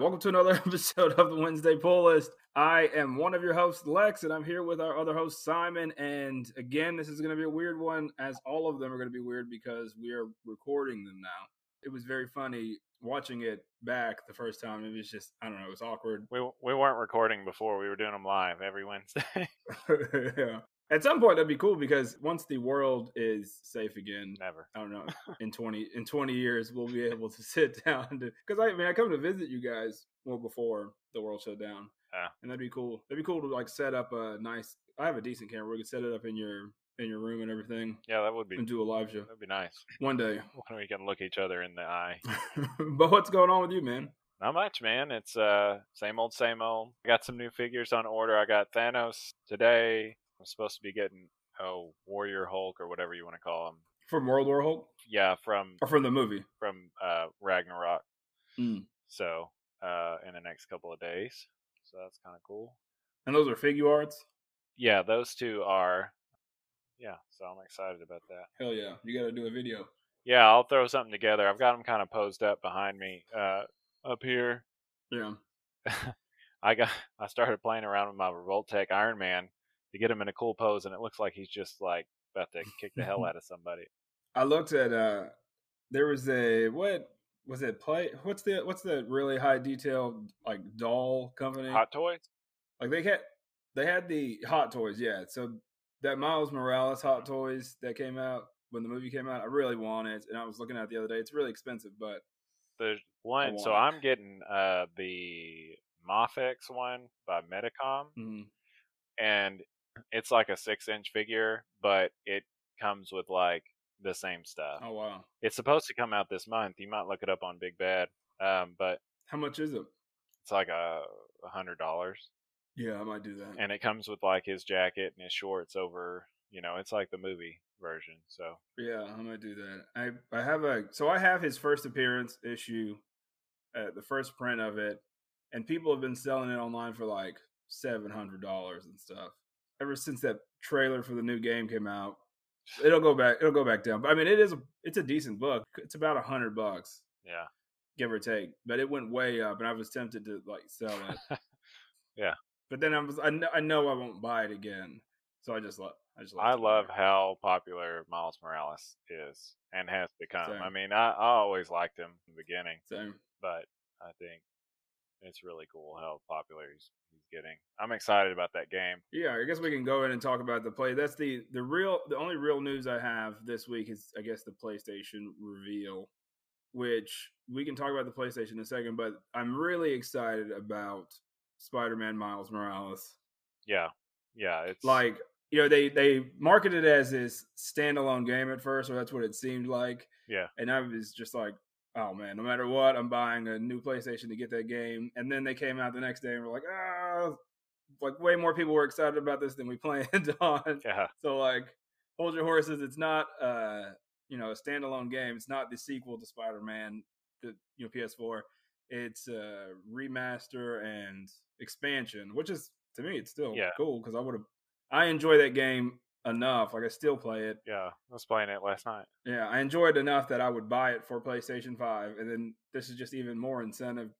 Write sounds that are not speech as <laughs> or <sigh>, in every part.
welcome to another <laughs> episode of the Wednesday Pull List. I am one of your hosts, Lex, and I'm here with our other host, Simon. And again, this is going to be a weird one, as all of them are going to be weird because we are recording them now. It was very funny watching it back the first time. It was just, I don't know, it was awkward. We we weren't recording before. We were doing them live every Wednesday. <laughs> yeah. At some point, that'd be cool because once the world is safe again, Never. I don't know. <laughs> In twenty in twenty years, we'll be able to <laughs> sit down because I mean I come to visit you guys well before the world shut down, Yeah. and that'd be cool. That'd be cool to like set up a nice. I have a decent camera. We could set it up in your in your room and everything, Yeah, that would be and do a live show that'd be nice. one day. <laughs> When we can look each other in the eye. but what's going on with you, man? Not much, man. It's uh same old, same old. I got some new figures on order. I got Thanos today. I'm supposed to be getting oh Warrior Hulk or whatever you want to call him. From World War Hulk Yeah, from or from the movie? from uh Ragnarok. Mm. So uh in the next couple of days. So that's kind of cool. And those are figure arts. Yeah, those two are. Yeah, so I'm excited about that. Hell yeah! You got to do a video. Yeah, I'll throw something together. I've got them kind of posed up behind me, uh, up here. Yeah. <laughs> I got <laughs> I started playing around with my Revoltech Iron Man to get him in a cool pose, and it looks like he's just like about to <laughs> kick the hell out of somebody. I looked at uh there was a what was it play what's the what's the really high detail like doll company? Hot Toys? Like they had they had the Hot Toys, yeah. So that Miles Morales Hot Toys that came out when the movie came out, I really want it and I was looking at it the other day. It's really expensive, but There's one, so it. I'm getting uh the MAFEX one by Medicom, mm, and it's like a six inch figure, but it comes with like the same stuff. oh wow. It's supposed to come out this month. You might look it up on Big Bad, um, but How much is it? it's like a hundred dollars. Yeah, I might do that. and it comes with like his jacket and his shorts over you know it's like the movie version so Yeah, I might do that. I I have a so I have his first appearance issue, uh, the first print of it, and people have been selling it online for like seven hundred dollars and stuff. Ever since that trailer for the new game came out, it'll go back. It'll go back down. But I mean, it is a it's a decent book. It's about a hundred bucks, yeah give or take. But it went way up, and I was tempted to like sell it. <laughs> Yeah. But then I was I know, I know I won't buy it again, so I just let I just. i left it love how popular miles morales is and has become Same. i mean I, I always liked him in the beginning Same. but i think it's really cool how popular he's getting i'm excited about that game Yeah, I guess we can go in and talk about the play. That's the the real the only real news I have this week is I guess the PlayStation reveal, which we can talk about the PlayStation in a second. But I'm really excited about Spider-Man Miles Morales. yeah yeah it's Like you know they they marketed it as this standalone game at first, or that's what it seemed like. yeah And I was just like, oh man, no matter what, I'm buying a new PlayStation to get that game. And then they came out the next day and were like, ah, like way more people were excited about this than we <laughs> planned on. yeah So like, hold your horses. It's not, uh, you know, a standalone game. It's not the sequel to Spider-Man, the you know PS4. It's a remaster and expansion, which is to me, it's still Yeah. cool because I would have, I enjoy that game enough. Like I still play it. yeah i was playing it last night Yeah, I enjoyed it enough that I would buy it for PlayStation Five, and then this is just even more incentive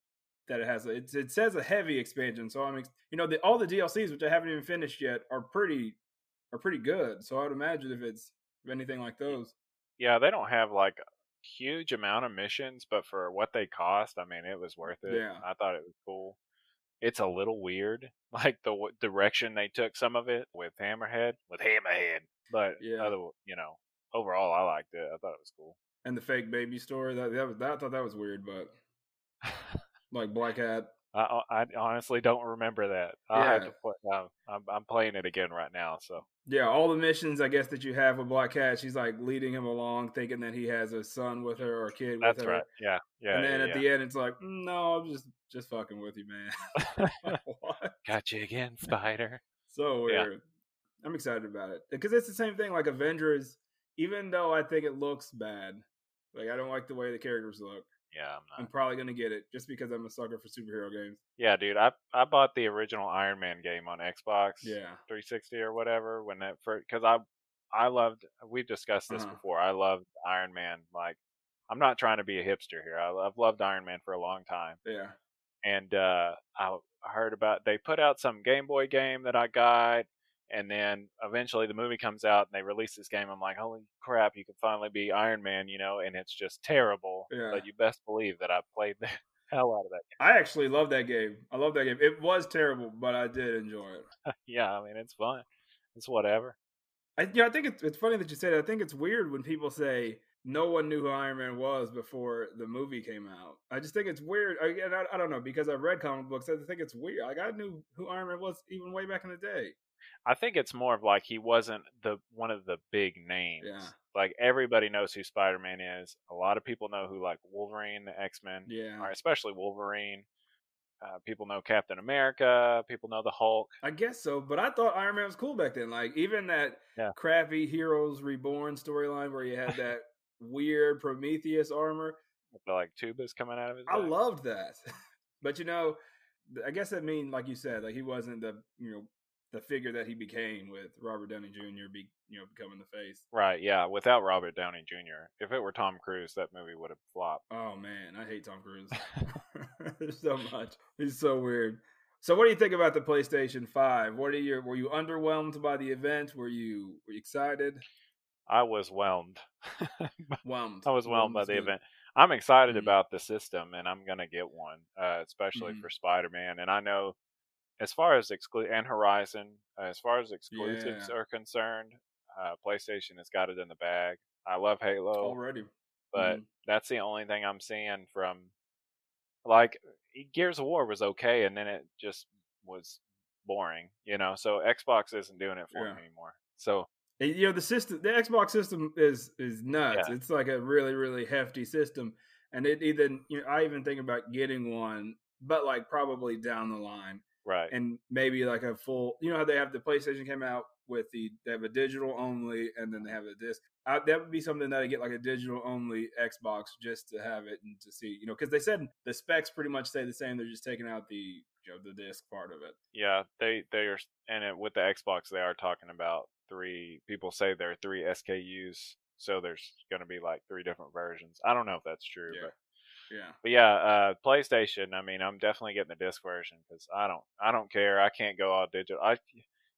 that it has. A, it, it says a heavy expansion, so I'm, ex- you know, the, all the DLCs which I haven't even finished yet are pretty, are pretty good. So I would imagine if it's if anything like those, yeah they don't have like huge amount of missions but for what they cost i mean it was worth it Yeah. i thought it was cool it's a little weird <laughs> like the w- direction they took some of it with hammerhead with hammerhead but Yeah. other you know overall i liked it i thought it was cool and the fake baby story that that, was, that I thought that was weird, but <laughs> like Black Cat, I, I honestly don't remember that i have Yeah. to play um, I'm, I'm playing it again right now so yeah, all the missions I guess that you have with Black Cat, she's like leading him along, thinking that he has a son with her or a kid with that's her. right yeah yeah and then yeah, at the end, it's like, "Mm, no, I'm just just fucking with you, man. <laughs> <laughs> yeah. got you again <laughs> spider So Yeah. weird. I'm excited about it because it's the same thing. Like Avengers, even though I think it looks bad, like I don't like the way the characters look. Yeah i'm not I'm probably gonna get it just because I'm a sucker for superhero games. yeah dude i i bought the original iron man game on xbox Yeah, 360 or whatever when that first because I I loved we've discussed this Uh-huh. before. I loved Iron Man. Like I'm not trying to be a hipster here. I, I've loved Iron Man for a long time, yeah, and uh, I heard about they put out some Game Boy game that I got, and then eventually the movie comes out and they release this game. I'm like, holy crap, you can finally be Iron Man, you know, and it's just terrible. Yeah. But you best believe that I played the <laughs> hell out of that game. I actually love that game. I love that game. It was terrible, but I did enjoy it. <laughs> yeah, I mean, it's fun. It's whatever. I, yeah, I think it's it's funny that you said. It. I think it's weird when people say no one knew who Iron Man was before the movie came out. I just think it's weird. Again, I, I don't know because I've read comic books. I think it's weird. Like I knew who Iron Man was even way back in the day. I think it's more of like he wasn't the one of the big names. Yeah. Like everybody knows who Spider Man is. A lot of people know who like Wolverine, the X Men, Yeah, or especially Wolverine. Uh, people know Captain America. People know the Hulk. I guess so. But I thought Iron Man was cool back then. Like even that Yeah. crappy Heroes Reborn storyline where you had that <laughs> weird Prometheus armor. the like tubas coming out of his. I loved that. <laughs> but you know, I guess that mean like you said, like he wasn't the you know the figure that he became with Robert Downey Jr. be you know becoming the face. Right, yeah. Without Robert Downey Jr., if it were Tom Cruise, that movie would have flopped. Oh man, I hate Tom Cruise <laughs> <laughs> so much. He's so weird. So what do you think about the PlayStation 5? What are your were you underwhelmed by the event? Were you were you excited? I was whelmed. <laughs> Whelmed. I was whelmed by the good. event. I'm excited Mhm. about the system, and I'm gonna get one, uh, especially Mhm. for Spider-Man. And I know, as far as exclu- and Horizon, uh, as far as exclusives Yeah. are concerned, uh, PlayStation has got it in the bag. I love Halo, already. but Mhm. that's the only thing I'm seeing from like Gears of War was okay, and then it just was boring, you know. So Xbox isn't doing it for Yeah. me anymore. So And, you know the system, the Xbox system is is nuts. Yeah. It's like a really really hefty system, and it even you know I even think about getting one, but like probably down the line, right, and maybe like a full. You know how they have the PlayStation came out with the they have a digital only, and then they have a disc. I, that would be something that I get like a digital only Xbox just to have it and to see, you know, because they said the specs pretty much stay the same. They're just taking out the you know the disc part of it. yeah, they they are, and it, with the Xbox, they are talking about three. People say there are three SKUs, so there's going to be like three different versions. I don't know if that's true, Yeah. but Yeah, but yeah, uh, PlayStation. I mean, I'm definitely getting the disc version because I don't I don't care. I can't go all digital. I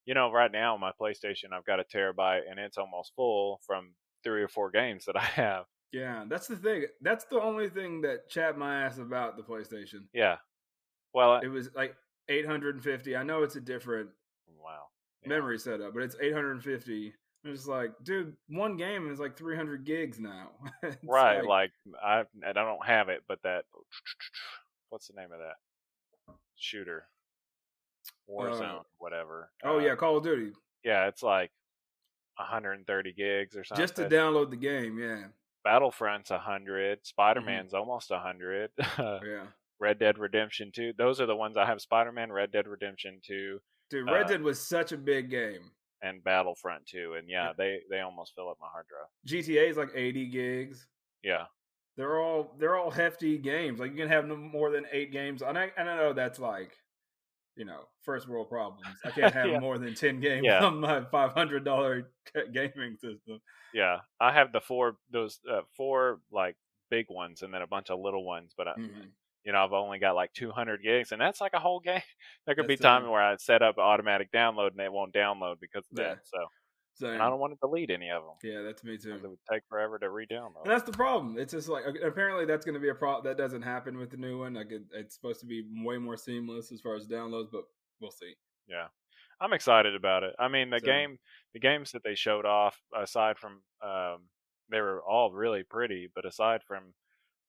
you know right now my PlayStation I've got a terabyte and it's almost full from three or four games that I <laughs> have. yeah. That's the thing. That's the only thing that chapped my ass about the PlayStation. Yeah. Well, It was like 850. I know it's a different wow. Yeah. memory setup, but it's 850. It's like, dude, one game is like 300 gigs now. <laughs> Right, like, I and I don't have it, but that <tsk> what's the name of that shooter? Warzone, Uh, whatever. oh Uh, yeah, Call of Duty. yeah, it's like 130 gigs or something. Just to download the game, yeah, Battlefront's 100. Mm-hmm. Spider-Man's almost 100. <laughs> yeah. Red Dead Redemption 2. Those are the ones I have Spider-Man, Red Dead Redemption 2, Dude, Red Uh, Dead was such a big game. And Battlefront 2. And yeah, Yeah. they they almost fill up my hard drive. GTA is like 80 gigs. Yeah. They're all they're all hefty games. Like you can have no more than eight games. And I and I know that's like, you know, first world problems. I can't <laughs> have Yeah. more than 10 games Yeah. on my $500 gaming system. Yeah. I have the four those uh, four like big ones and then a bunch of little ones, but I, Mhm. You know, I've only got like 200 gigs, and that's like a whole game. <laughs> There could be That's the time where I set up automatic download and it won't download because of Yeah. that. So I don't want to delete any of them. yeah, that's me too. It would take forever to re-download. And that's the problem. It's just like apparently that's going to be a problem that doesn't happen with the new one. Like it, it's supposed to be way more seamless as far as downloads, but we'll see. Yeah, I'm excited about it. I mean, the So- game, the games that they showed off, aside from, um, they were all really pretty, but aside from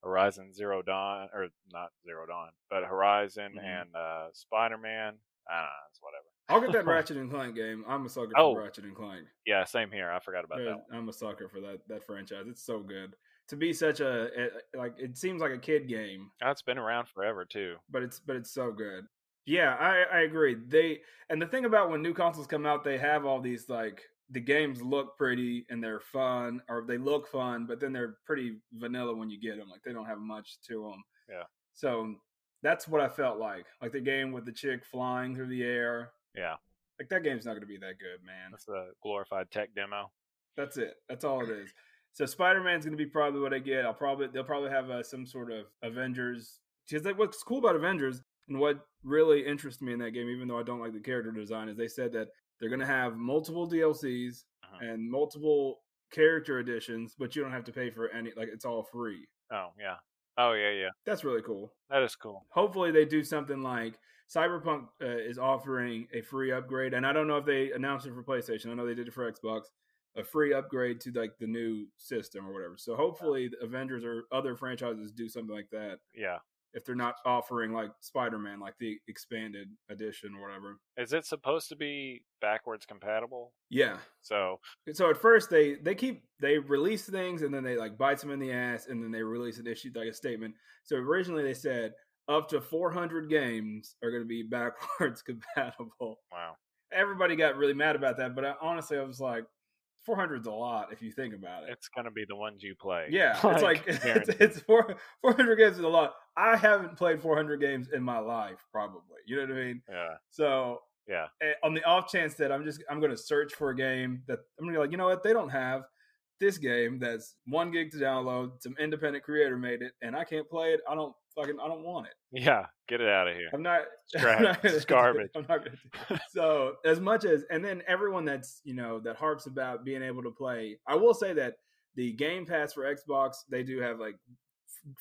Horizon Zero Dawn, or not Zero Dawn, but Horizon Mhm. and uh, Spider Man, I don't know, it's whatever. I'll get that <laughs> Ratchet and Clank game. I'm a sucker for Oh. Ratchet and Clank. Yeah, same here. I forgot about Yeah, that. One. I'm a sucker for that that franchise. It's so good to be such a it, like it seems like a kid game, it's been around forever too. but it's but it's so good. Yeah, I I agree. They and the thing about when new consoles come out, they have all these like the games look pretty and they're fun, or they look fun, but then they're pretty vanilla when you get them. Like they don't have much to them. Yeah. So that's what I felt like. Like the game with the chick flying through the air. Yeah, Like that game's not going to be that good, man. that's a glorified tech demo. That's it. That's all it is. So Spider Man's going to be probably what I get. I'll probably they'll probably have uh, some sort of Avengers. Because what's cool about Avengers And what really interests me in that game, even though I don't like the character design, is they said that they're going to have multiple DLCs Uh-huh. and multiple character editions, but you don't have to pay for any. Like it's all free. Oh yeah. Oh yeah, yeah. That's really cool. That is cool. Hopefully, they do something like Cyberpunk uh, is offering a free upgrade, and I don't know if they announced it for PlayStation. I know they did it for Xbox. A free upgrade to like the new system or whatever. So hopefully, the Avengers or other franchises do something like that. Yeah. If they're not offering like Spider Man, like the expanded edition or whatever. Is it supposed to be backwards compatible? Yeah. So So at first they they keep they release things and then they like bites them in the ass and then they release an issue like a statement. So originally they said up to 400 games are going to be <laughs> backwards compatible. wow. Everybody got really mad about that, but I, honestly I was like 400's a lot if you think about it. It's gonna be the ones you play. <laughs> yeah, it's like <laughs> it's, it's four, 400 games is a lot. I haven't played 400 games in my life probably. You know what I mean? yeah. So Yeah. eh, on the off chance that I'm just I'm going to search for a game that I'm going to be like, you know what, they don't have this game that's one gig to download. Some independent creator made it, and I can't play it. I don't fucking I don't want it. Yeah. Get it out of here. I'm not. <laughs> Scrap. <laughs> I'm not gonna It's garbage. I'm not to. So as much as and then everyone that's you know that harps about being able to play, I will say that the Game Pass for Xbox they do have like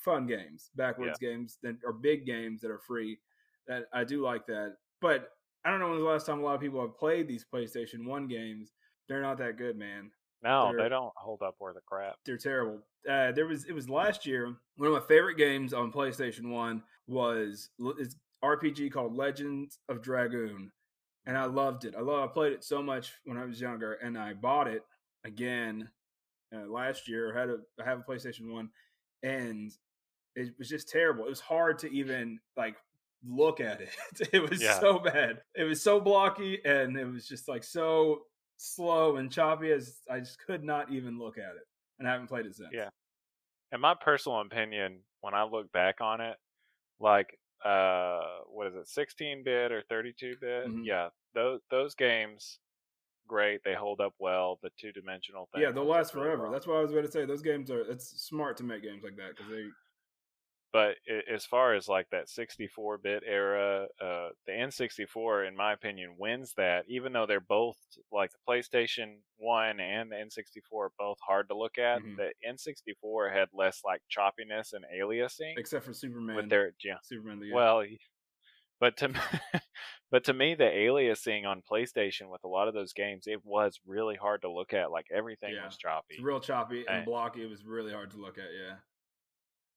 fun games, backwards games that are big games that are free. That I do like that, but I don't know when was the last time a lot of people have played these PlayStation One games. They're not that good, man. No, They're- they don't hold up worth a crap. They're terrible. Uh, there was it was last year. One of my favorite games on PlayStation One was it's RPG called Legends of Dragoon, and I loved it. I love. I played it so much when I was younger, and I bought it again uh, last year. I had a I have a PlayStation One, and it was just terrible. It was hard to even like look at it. <laughs> It was Yeah. so bad. It was so blocky, and it was just like so slow and choppy. As I just could not even look at it, and I haven't played it since. Yeah. In my personal opinion, when I look back on it, like uh what is it, sixteen bit or thirty two bit? Mhm. Yeah. Those those games great, they hold up well. The two dimensional thing. Yeah, they'll last forever. That's what I was going to say. Those games are. It's smart to make games like that because they. But as far as like that 64 bit era uh the n64 in my opinion wins that even though they're both like the playstation 1 and the n64 are both hard to look at Mhm. the n64 had less like choppiness and aliasing Except for Superman. with their yeah Superman the well but to me, <laughs> but to me the aliasing on playstation with a lot of those games it was really hard to look at like everything Yeah. was choppy it's real choppy and Hey. blocky. It was really hard to look at. Yeah,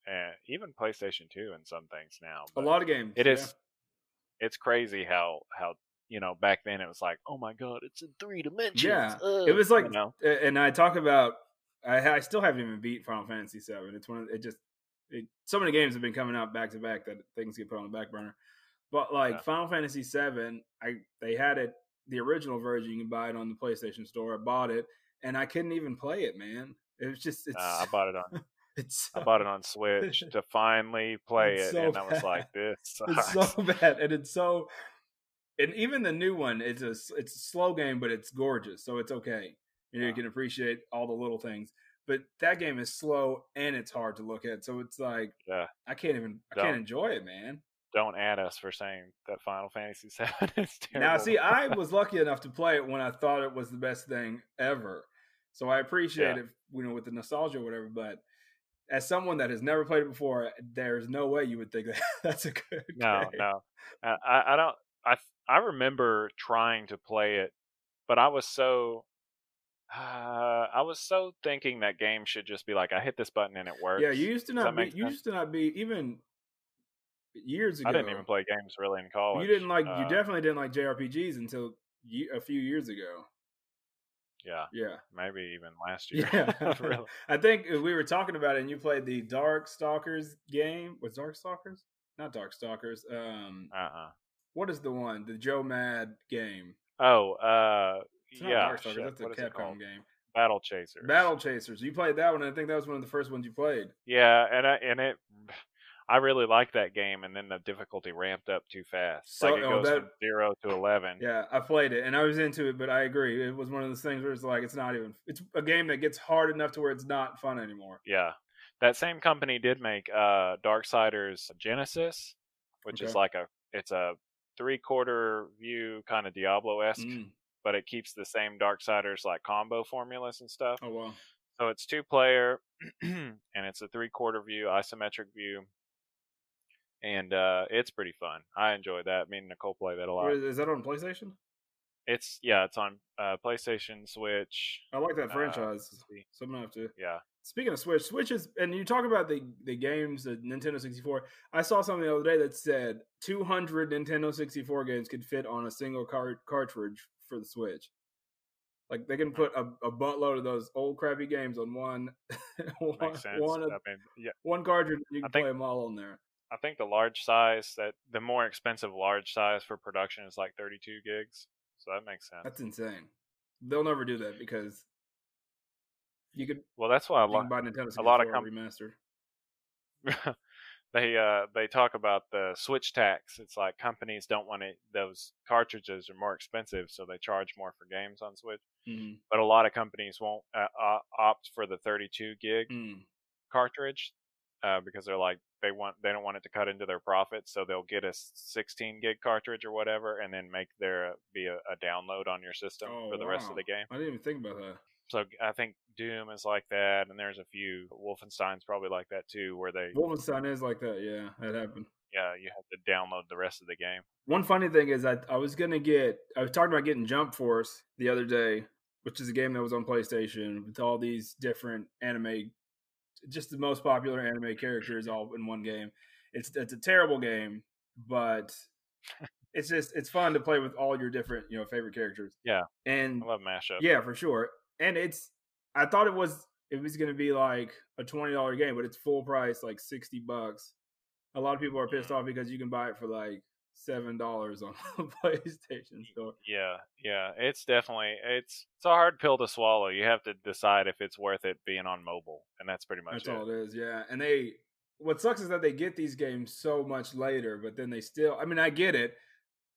and even playstation 2 and some things now a lot of games. It is. yeah. It's crazy how how you know back then it was like, oh my god, it's in three dimensions. Yeah, Ugh," It was like, you know, and I talk about. I, I still haven't even beat Final Fantasy Seven. It's one of it just. It, so many games have been coming out back to back that things get put on the back burner. But like Yeah. Final Fantasy Seven, I they had it the original version. You can buy it on the PlayStation Store. I bought it, and I couldn't even play it, man. It was just it's uh, I bought it on <laughs> it's I bought it on Switch <laughs> to finally play it, so and I was like, this it's so <laughs> bad, and it's so. And even the new one, it's a it's a slow game, but it's gorgeous, so it's okay. You know, you can appreciate all the little things. But that game is slow and it's hard to look at, so it's like Yeah. I can't even I Don't. can't enjoy it, man. Don't add us for saying that Final Fantasy <laughs> VII is terrible. Now, see, I was lucky enough to play it when I thought it was the best thing ever, so I appreciate Yeah. it, you know, with the nostalgia or whatever. But as someone that has never played it before, there's no way you would think that <laughs> that's a good no, game. no, I, I I don't. I I remember trying to play it, but I was so. Uh, I was so thinking that game should just be like I hit this button and it works. Yeah, you used to not be. You sense? used to not be even years ago. I didn't even play games really in college. You didn't like. Uh, you definitely didn't like JRPGs until ye- a few years ago. Yeah, Yeah, maybe even last year. yeah. <laughs> <laughs> really. I think we were talking about it, and you played the Dark Stalkers game. Was Dark Stalkers? Not Dark Stalkers. Um, Uh-uh. what is the one? The Joe Mad game. Oh, uh, yeah. Dark Stalkers. shit, That's a what Capcom game. Battle Chasers. Battle Chasers. You played that one. and I think that was one of the first ones you played. Yeah, and I, and it, I really liked that game, and then the difficulty ramped up too fast. So- like it oh, goes that- from zero to eleven. Yeah, I played it and I was into it, but I agree. It was one of those things where it's like it's not even. It's a game that gets hard enough to where it's not fun anymore. Yeah. That same company did make uh Darksiders Genesis, which is like a it's a three quarter view kind of Diablo esque, Mm. but it keeps the same Darksiders like combo formulas and stuff. Oh wow. So it's two player, <clears throat> and it's a three quarter view, isometric view, and uh, it's pretty fun. I enjoy that. Me and Nicole play that a lot. Is that on PlayStation? It's yeah, it's on uh, PlayStation, Switch. I like that Uh, franchise. see. So I'm gonna have to. Yeah, Speaking of Switch, Switch is, and you talk about the the games, the Nintendo 64. I saw something the other day that said 200 Nintendo 64 games could fit on a single cart- cartridge for the Switch. Like they can put a, a buttload of those old crappy games on one <laughs> one, one, I mean, yeah, one cartridge. You can think- play them all on there. I think the large size that the more expensive large size for production is like 32 gigs. So that makes sense. That's insane. They'll never do that because you could, well, that's why a lot buy Nintendo a lot of com- remastered. <laughs> they uh they talk about the switch tax. It's like companies don't want it those cartridges are more expensive, so they charge more for games on Switch. Mm. But a lot of companies won't uh, uh, opt for the 32 gig Mm. cartridge uh, because they're like they want they don't want it to cut into their profits, so they'll get a 16 gig cartridge or whatever, and then make there be a, a download on your system Oh, for the rest of the game. I didn't even think about that. So I think Doom is like that, and there's a few Wolfenstein's probably like that too, where they Wolfenstein is like that. Yeah, that happened. yeah you have to download the rest of the game. One funny thing is I I was gonna get I was talking about getting Jump Force the other day, which is a game that was on PlayStation with all these different anime, just the most popular anime characters all in one game. It's it's a terrible game, but it's just it's fun to play with all your different you know favorite characters. Yeah. and I love mashup. yeah, for sure. And it's I thought it was it was gonna be like a twenty dollar game, but it's full price, like sixty bucks. A lot of people are pissed off because you can buy it for like seven dollars on <laughs> the PlayStation Store. Yeah, yeah, it's definitely it's it's a hard pill to swallow. You have to decide if it's worth it being on mobile, and that's pretty much That's it. all it is, yeah. And they what sucks is that they get these games so much later, but then they still I mean I get it.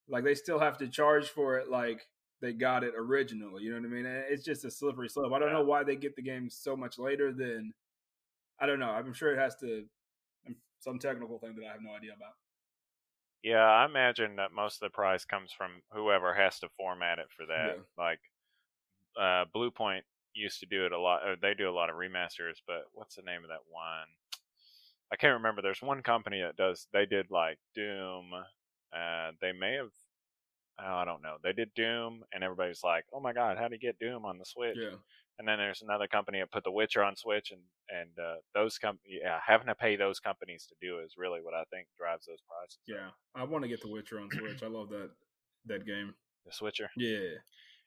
Like they still have to charge for it like they got it originally. You know what I mean? It's just a slippery slope. I don't Yeah. know why they get the games so much later than I don't know. I'm sure it has to some technical thing that I have no idea about. Yeah, I imagine that most of the price comes from whoever has to format it for that. Yeah. Like, uh, Bluepoint used to do it a lot. Or they do a lot of remasters, but what's the name of that one? I can't remember. There's one company that does. They did like Doom. Uh, they may have. oh, I don't know. They did Doom, and everybody's like, "Oh my god, how do you get Doom on the Switch?" Yeah. And then there's another company that put The Witcher on Switch, and and uh, those com- yeah, having to pay those companies to do is really what I think drives those prices. Yeah. I want to get The Witcher on Switch. I love that that game. The Switcher. Yeah.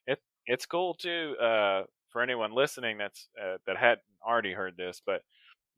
it It's cool too. Uh, for anyone listening that's uh, that hadn't already heard this, but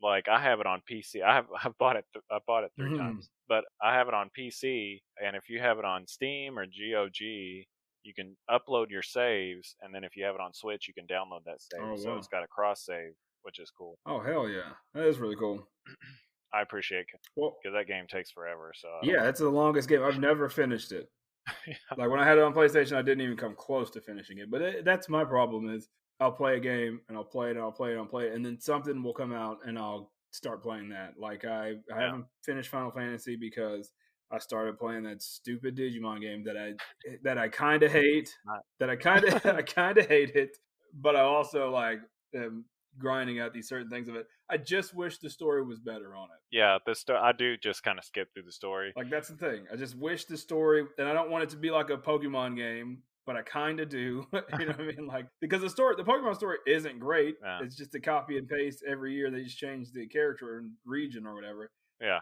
like I have it on PC. I have <laughs> I bought it. Th- I bought it 3 Mhm. times, but I have it on PC. And if you have it on Steam or GOG, you can upload your saves, and then if you have it on Switch, you can download that save. Oh, So wow. it's got a cross save, which is cool. Oh hell yeah. That is really cool. <clears throat> I appreciate Well because that game takes forever. So yeah, that's the longest game. I've never finished it. <laughs> Yeah. Like when I had it on PlayStation, I didn't even come close to finishing it. But it, that's my problem is I'll play a game and I'll play it and I'll play it and I'll play it, and then something will come out and I'll start playing that. Like I, I Yeah. haven't finished Final Fantasy because I started playing that stupid Digimon game that I eh, that I kind of hate. <laughs> That I kind of <laughs> I kind of hate it, but I also like am grinding out these certain things of it. I just wish the story was better on it. yeah, this sto- I do just kind of skip through the story. Like that's the thing. I just wish the story, and I don't want it to be like a Pokemon game, but I kind of do. <laughs> you know what I mean? Like because the story, the Pokemon story isn't great. Yeah. It's just a copy and paste every year. They just change the character and region or whatever. Yeah.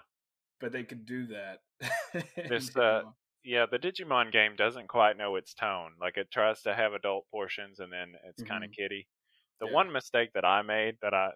But they could do that. <laughs> This, uh, yeah, the Digimon game doesn't quite know its tone. Like it tries to have adult portions and then it's kind of kiddie. The Yeah. one mistake that I made that I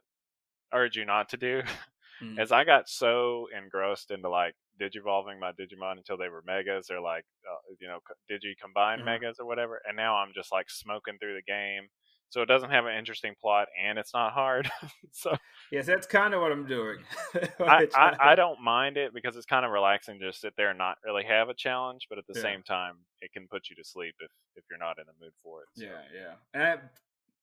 urge you not to do <laughs> Mm. is I got so engrossed into like digivolving my Digimon until they were megas or like uh, you know digi combined Mhm. megas or whatever, and now I'm just like smoking through the game. So it doesn't have an interesting plot and it's not hard. <laughs> so yes, that's kind of what I'm doing. <laughs> I, I, I <laughs> don't mind it because it's kind of relaxing to just sit there and not really have a challenge, but at the Yeah. same time, it can put you to sleep if if you're not in the mood for it. So. Yeah, yeah. And I,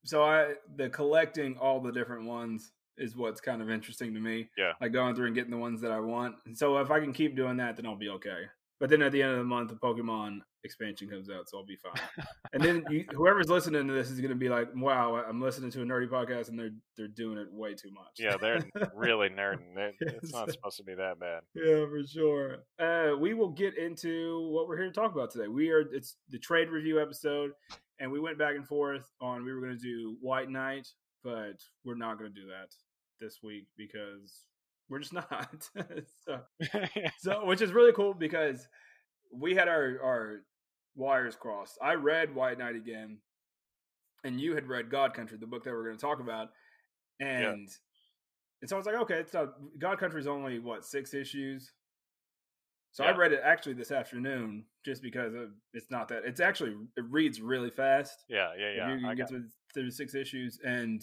so I the collecting all the different ones is what's kind of interesting to me. Yeah. Like going through and getting the ones that I want. And so if I can keep doing that, then I'll be okay. But then at the end of the month, the Pokemon expansion comes out, so I'll be fine. <laughs> and then you, whoever's listening to this is going to be like, "Wow, I'm listening to a nerdy podcast, and they're they're doing it way too much." Yeah, they're really nerding. <laughs> It, it's not supposed to be that bad. Yeah, for sure. Uh, we will get into what we're here to talk about today. We are it's the trade review episode, and we went back and forth on we were going to do White Knight, but we're not going to do that this week because we're just not. <laughs> so, <laughs> so, which is really cool because we had our our wires crossed. I read White Knight again, and you had read God Country, the book that we're going to talk about, and yeah. and so I was like, okay, it's not God Country is only what six issues. So yeah. I read it actually this afternoon, just because it's not that. It's actually it reads really fast. Yeah, yeah, yeah. You, you get through, through six issues, and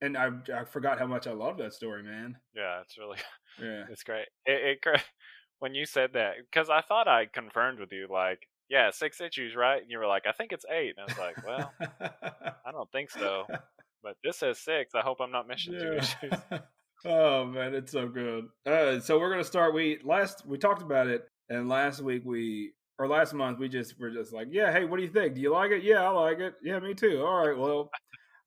and I I forgot how much I love that story, man. Yeah, it's really <laughs> yeah, it's great. It, it <laughs> when you said that because I thought I confirmed with you, like yeah, six issues, right? And you were like, I think it's eight. And I was like, well, <laughs> I don't think so. But this says six. I hope I'm not missing yeah. two issues. oh man, it's so good. Uh, so we're gonna start. We last we talked about it, and last week we or last month we just were just like, yeah, hey, what do you think? Do you like it? Yeah, I like it. Yeah, me too. All right, well.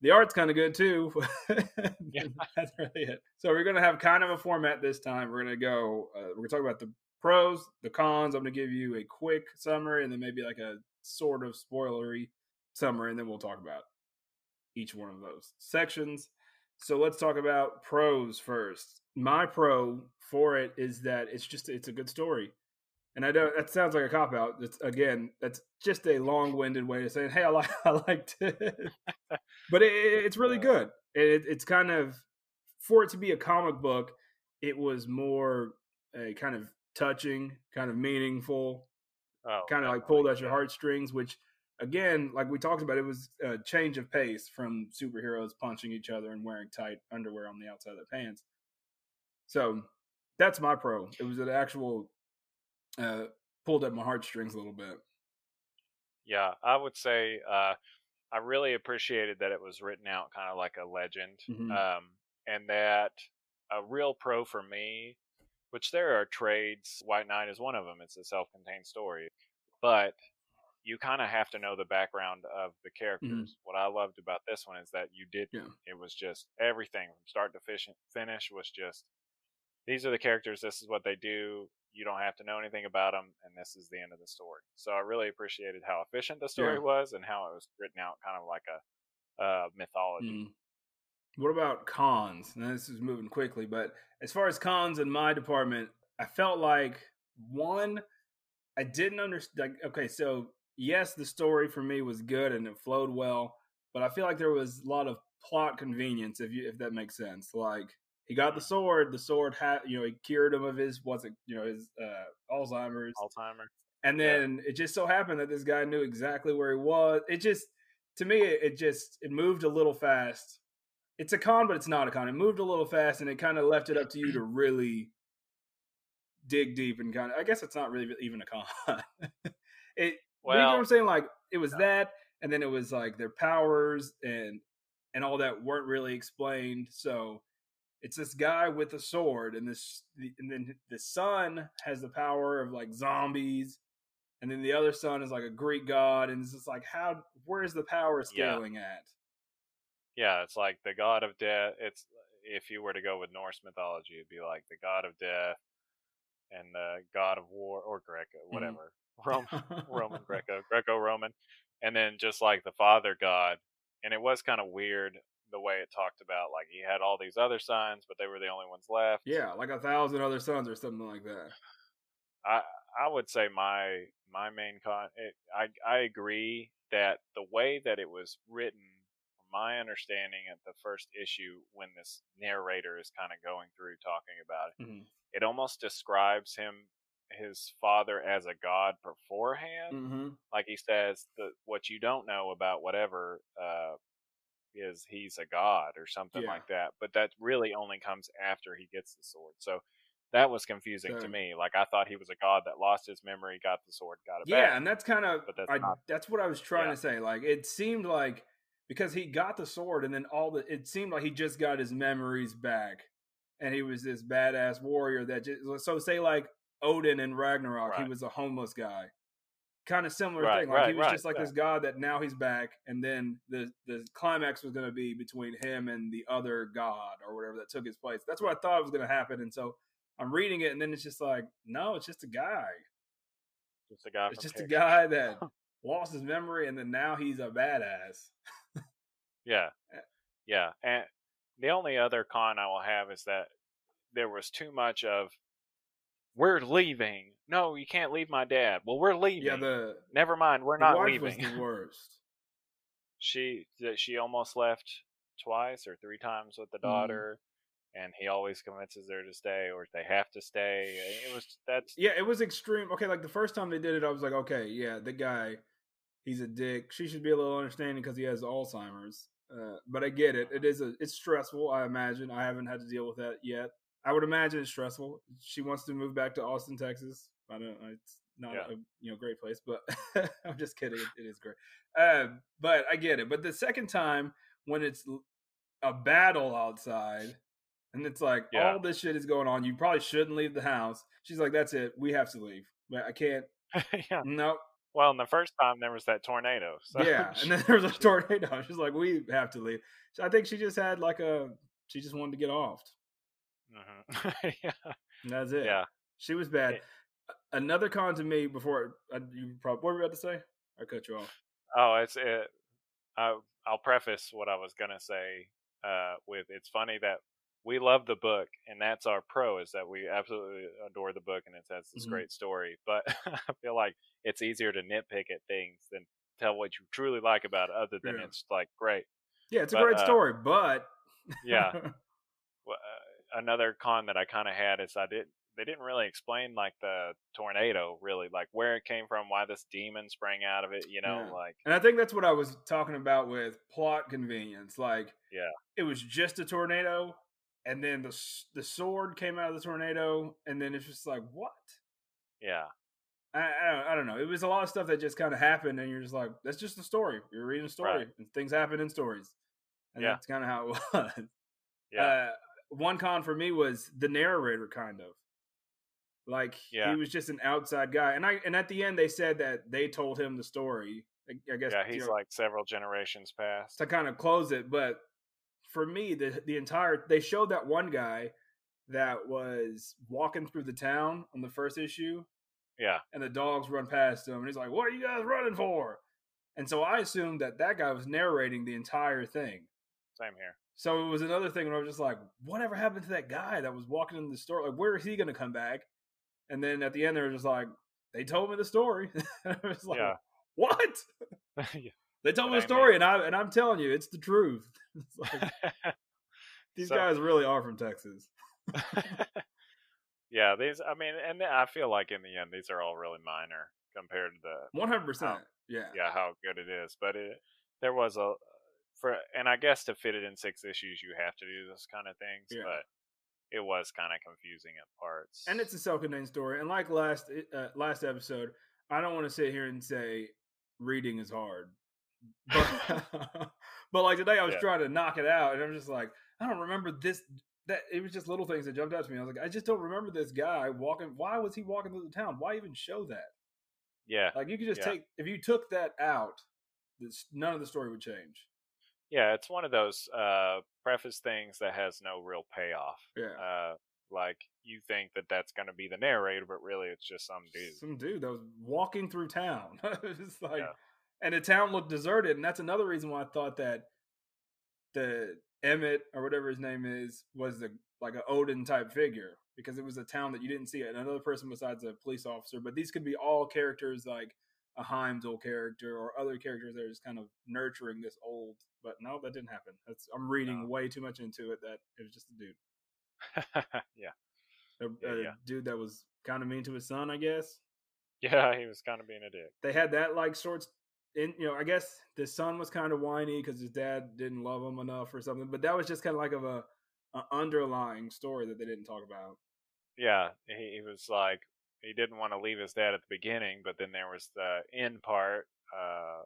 The art's kind of good too. <laughs> yeah. <laughs> That's really it. So we're gonna have kind of a format this time. We're gonna go. Uh, we're gonna talk about the pros, the cons. I'm going to give you a quick summary and then maybe like a sort of spoilery summary, and then we'll talk about each one of those sections. So let's talk about pros first. My pro for it is that it's just it's a good story. And I know that sounds like a cop out. It's again, that's just a long-winded way of saying, "Hey, I like <laughs> I liked it," but it, it's really good. It, it's kind of for it to be a comic book. It was more a kind of touching, kind of meaningful, oh, kind of like pulled at your heartstrings. Which, again, like we talked about, it was a change of pace from superheroes punching each other and wearing tight underwear on the outside of their pants. So that's my pro. It was an actual uh, pulled at my heartstrings a little bit. Yeah, I would say uh, I really appreciated that it was written out kind of like a legend, mm-hmm. um, and that a real pro for me which there are trades. White Knight is one of them. It's a self-contained story, but you kind of have to know the background of the mm-hmm. characters. Mm-hmm. What I loved about this one is that you did. Yeah. It was just everything from start to finish was just these are the characters. This is what they do. You don't have to know anything about them, and this is the end of the story. So I really appreciated how efficient the story yeah. was and how it was written out, kind of like a uh, mythology. Mm. What about cons? Now this is moving quickly, but as far as cons in my department, I felt like one, I didn't understand. Like, okay, so yes, the story for me was good and it flowed well, but I feel like there was a lot of plot convenience, if you if that makes sense. Like he got the sword, the sword had you know he cured him of his what's it you know his uh, Alzheimer's, Alzheimer, and then yeah. it just so happened that this guy knew exactly where he was. It just to me it, it just it moved a little fast it's a con, but it's not a con. It moved a little fast, and it kind of left it up to you to really dig deep and kind of. I guess it's not really even a con. <laughs> it. Well, you know what I'm saying? Like it was that, and then it was like their powers and and all that weren't really explained. So it's this guy with a sword, and this and then the son has the power of like zombies, and then the other son is like a Greek god, and it's just like how where's the power scaling yeah. at? yeah, it's like the god of death. It's if you were to go with Norse mythology, it'd be like the god of death and the god of war or Greco, mm-hmm. whatever, <laughs> mm. Roman, Roman Greco, <laughs> Greco-Roman, and then just like the father god. And it was kind of weird the way it talked about like he had all these other sons, but they were the only ones left. Yeah, like a thousand other sons or something like that. I I would say my my main con. It, I I agree that the way that it was written my understanding at the first issue, when this narrator is kind of going through talking about it, mm-hmm. it almost describes him, his father, as a god beforehand. Mm-hmm. Like he says, the, what you don't know about whatever uh, is he's a god or something yeah. like that. But that really only comes after he gets the sword. So that was confusing so, to me. Like I thought he was a god that lost his memory, got the sword, got it yeah, back. and that's kind of that's, I, that's what I was trying yeah. to say. Like it seemed like because he got the sword and then all the it seemed like he just got his memories back and he was this badass warrior that just so say like Odin in Ragnarok, he was a homeless guy. Kind of similar Right, thing. Like he was right, just like this god that now he's back, and then the the climax was going to be between him and the other god or whatever that took his place. That's what I thought was going to happen, and so I'm reading it, and then it's just like, no, it's just a guy. Just a guy. It's just a guy that <laughs> lost his memory, and then now he's a badass. Yeah, <laughs> Eh. yeah. And the only other con I will have is that there was too much of we're leaving. No, you can't leave my dad. Well, we're leaving. Yeah, the, Never mind, we're the not wife leaving. was the <laughs> worst. she that she almost left twice or three times with the Mhm. daughter, and he always convinces her to stay or they have to stay. It was that's Yeah, it was extreme. Okay, like the first time they did it, I was like, okay, yeah, the guy, he's a dick. She should be a little understanding because he has Alzheimer's. Uh, but I get it. It is a, it's stressful. I imagine. I haven't had to deal with that yet. I would imagine it's stressful. She wants to move back to Austin, Texas. I don't. It's not Yeah. a you know great place, but <laughs> I'm just kidding. It, it is great. Uh, but I get it. But the second time when it's a battle outside. And it's like Yeah. all this shit is going on. You probably shouldn't leave the house. She's like, "That's it. We have to leave. But I can't. <laughs> yeah. Nope. Well, and the first time there was that tornado. So yeah." <laughs> And then there was a tornado. She's like, "We have to leave." So I think she just had like a. She just wanted to get off. Mhm. <laughs> yeah, And that's it. yeah. She was bad. It- Another con to me before I, you probably what were you about to say? I cut you off. Oh, it's it. I, I'll preface what I was gonna say uh, with it's funny that we love the book, and that's our pro is that we absolutely adore the book, and it has this Mhm. great story. But <laughs> I feel like it's easier to nitpick at things than tell what you truly like about it, other than Yeah. it's like great. Yeah, it's a great uh, story, but Yeah. <laughs> Well, uh, another con that I kind of had is I did they didn't really explain like the tornado really like where it came from, why this demon sprang out of it. You know, Yeah. like And I think that's what I was talking about with plot convenience. Like, Yeah. it was just a tornado, and then the the sword came out of the tornado, and then it's just like, what? yeah, I, I, don't, I don't know. It was a lot of stuff that just kind of happened, and you're just like, that's just a story. You're reading a story, Right. and things happen in stories, and Yeah. that's kind of how it <laughs> was. yeah, Uh, one con for me was the narrator, kind of. Like Yeah. he was just an outside guy, and I and at the end they said that they told him the story. I, I guess yeah. you He's know, like several generations past. to kind of close it. But for me, the the entire they showed that one guy that was walking through the town on the first issue, Yeah, and the dogs run past him, and he's like, "What are you guys running for?" And so I assumed that that guy was narrating the entire thing. same here. So it was another thing where I was just like, "Whatever happened to that guy that was walking in the store? Like, where is he going to come back?" And then at the end, they were just like, "They told me the story." <laughs> I was like, Yeah. "What?" <laughs> Yeah. They told me the story, and I and I'm telling you, it's the truth. <laughs> It's like, these So- guys really are from Texas. yeah, these. I mean, and I feel like in the end, these are all really minor compared to the One hundred percent. Yeah. yeah how good it is. But it there was a for and I guess to fit it in six issues, you have to do this kind of things. Yeah. But it was kind of confusing at parts. And it's a self-contained story. And like last uh, last episode, I don't want to sit here and say reading is hard, but <laughs> <laughs> but like today, I was Yeah. trying to knock it out, and I'm just like, I don't remember this. That it was just little things that jumped out to me. I was like, I just don't remember this guy walking. Why was he walking through the town? Why even show that? yeah, Like you could just Yeah. take if you took that out, this, none of the story would change. Yeah, it's one of those uh, preface things that has no real payoff. Yeah. Uh, like you think that that's going to be the narrator, but really it's just some dude. Some dude that was walking through town. <laughs> it's like, Yeah. and the town looked deserted, and that's another reason why I thought that the Emmett or whatever his name is was the like an Odin type figure because it was a town that you didn't see another person besides a police officer. But these could be all characters like a Heimdall character or other characters that are just kind of nurturing this old. But no, that didn't happen. That's I'm reading No. way too much into it that it was just a dude, <laughs> yeah, a, Yeah, a yeah. dude that was kind of mean to his son, I guess. yeah, he was kind of being a dick. they had that like sorts in you know i guess the son was kind of whiny because his dad didn't love him enough or something but that was just kind of like of a, a underlying story that they didn't talk about Yeah, he, he was like he didn't want to leave his dad at the beginning, but then there was the end part uh,